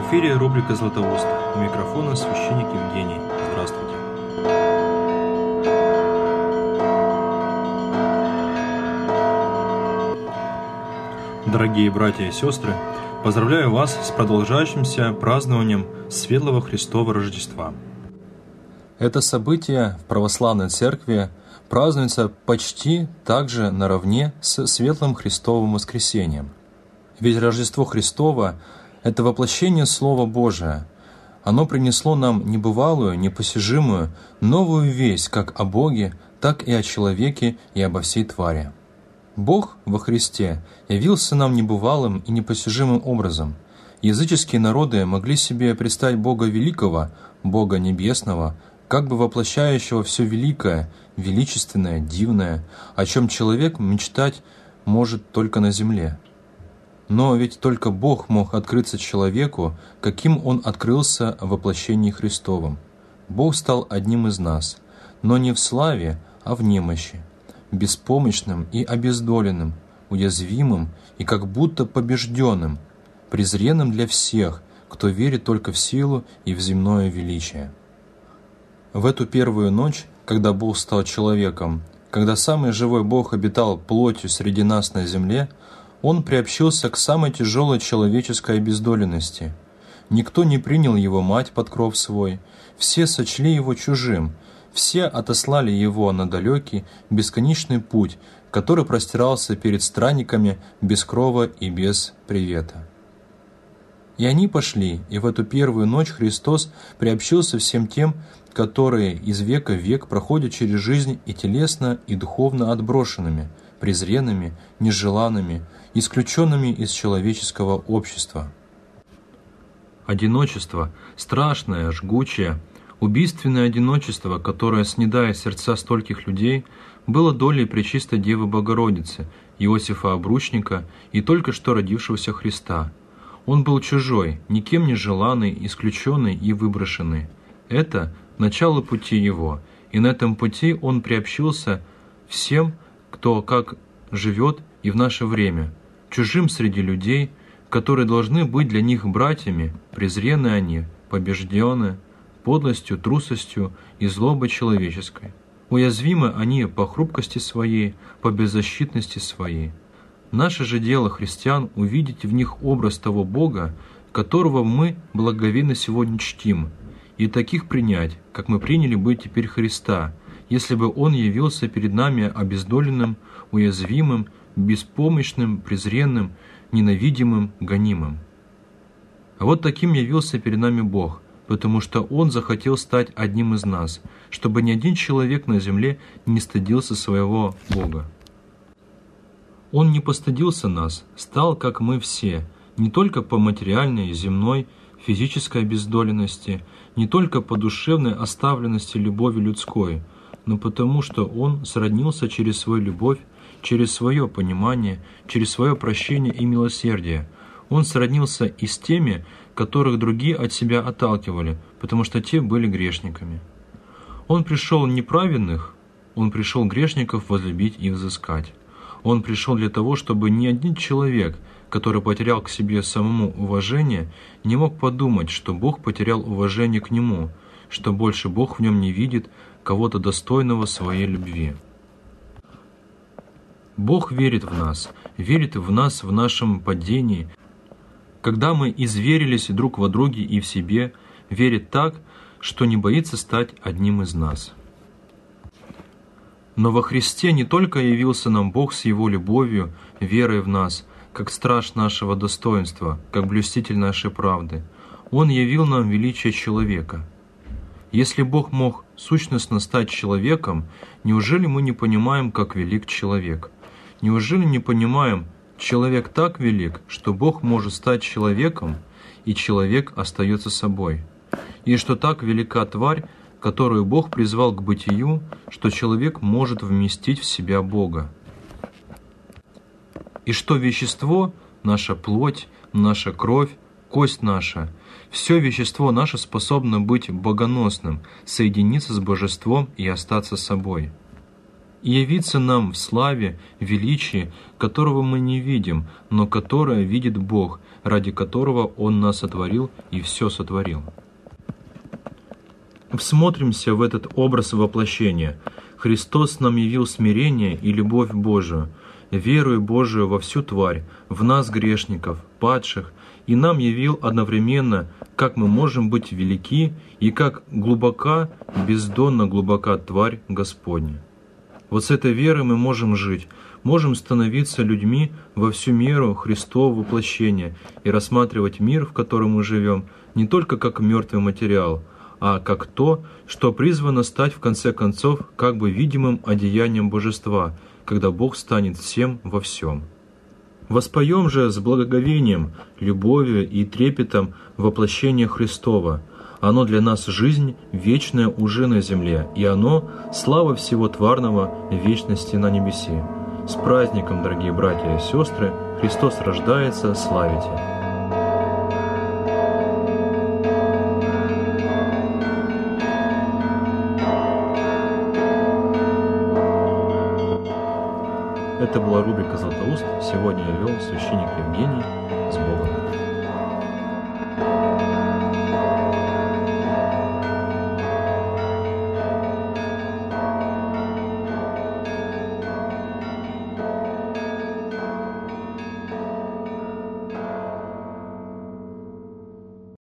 эфире рубрика «Златоуст». У микрофона священник Евгений. Здравствуйте. Дорогие братья и сестры, поздравляю вас с продолжающимся празднованием Светлого Христова Рождества. Это событие в православной церкви празднуется почти также наравне с Светлым Христовым воскресением. Ведь Рождество Христово – это воплощение Слова Божия. Оно принесло нам небывалую, непосижимую, новую весть как о Боге, так и о человеке и обо всей твари. Бог во Христе явился нам небывалым и непостижимым образом. Языческие народы могли себе представить Бога Великого, Бога Небесного, как бы воплощающего все великое, величественное, дивное, о чем человек мечтать может только на земле. Но ведь только Бог мог открыться человеку, каким Он открылся в воплощении Христовом. Бог стал одним из нас, но не в славе, а в немощи беспомощным и обездоленным, уязвимым и как будто побежденным, презренным для всех, кто верит только в силу и в земное величие. В эту первую ночь, когда Бог стал человеком, когда самый живой Бог обитал плотью среди нас на земле, Он приобщился к самой тяжелой человеческой обездоленности. Никто не принял Его мать под кров свой, все сочли Его чужим – все отослали его на далекий, бесконечный путь, который простирался перед странниками без крова и без привета. И они пошли, и в эту первую ночь Христос приобщился всем тем, которые из века в век проходят через жизнь и телесно, и духовно отброшенными, презренными, нежеланными, исключенными из человеческого общества. Одиночество, страшное, жгучее – Убийственное одиночество, которое снедает сердца стольких людей, было долей Пречистой Девы Богородицы, Иосифа Обручника и только что родившегося Христа. Он был чужой, никем не желанный, исключенный и выброшенный. Это начало пути его, и на этом пути он приобщился всем, кто как живет и в наше время, чужим среди людей, которые должны быть для них братьями, презрены они, побеждены, подлостью, трусостью и злобой человеческой. Уязвимы они по хрупкости своей, по беззащитности своей. Наше же дело христиан увидеть в них образ того Бога, которого мы благовейно сегодня чтим, и таких принять, как мы приняли бы теперь Христа, если бы Он явился перед нами обездоленным, уязвимым, беспомощным, презренным, ненавидимым, гонимым. А вот таким явился перед нами Бог, потому что Он захотел стать одним из нас, чтобы ни один человек на земле не стыдился своего Бога. Он не постыдился нас, стал, как мы все, не только по материальной, земной, физической обездоленности, не только по душевной оставленности любови людской, но потому что Он сроднился через свою любовь, через свое понимание, через свое прощение и милосердие. Он сроднился и с теми, которых другие от себя отталкивали, потому что те были грешниками. Он пришел не праведных, он пришел грешников возлюбить и взыскать. Он пришел для того, чтобы ни один человек, который потерял к себе самому уважение, не мог подумать, что Бог потерял уважение к нему, что больше Бог в нем не видит кого-то достойного своей любви. Бог верит в нас, верит в нас в нашем падении, когда мы изверились друг во друге и в себе, верит так, что не боится стать одним из нас. Но во Христе не только явился нам Бог с Его любовью, верой в нас, как страж нашего достоинства, как блюститель нашей правды. Он явил нам величие человека. Если Бог мог сущностно стать человеком, неужели мы не понимаем, как велик человек? Неужели не понимаем, Человек так велик, что Бог может стать человеком, и человек остается собой. И что так велика тварь, которую Бог призвал к бытию, что человек может вместить в себя Бога. И что вещество, наша плоть, наша кровь, кость наша, все вещество наше способно быть богоносным, соединиться с божеством и остаться собой и явиться нам в славе, величии, которого мы не видим, но которое видит Бог, ради которого Он нас сотворил и все сотворил. Всмотримся в этот образ воплощения. Христос нам явил смирение и любовь Божию, веру Божию во всю тварь, в нас грешников, падших, и нам явил одновременно, как мы можем быть велики и как глубока, бездонно глубока тварь Господня. Вот с этой верой мы можем жить, можем становиться людьми во всю меру Христова воплощения и рассматривать мир, в котором мы живем, не только как мертвый материал, а как то, что призвано стать в конце концов как бы видимым одеянием божества, когда Бог станет всем во всем. Воспоем же с благоговением, любовью и трепетом воплощение Христова. Оно для нас жизнь вечная уже на земле, и оно – слава всего тварного вечности на небеси. С праздником, дорогие братья и сестры! Христос рождается, славите! Это была рубрика «Златоуст». Сегодня я вел священник Евгений. С Богом!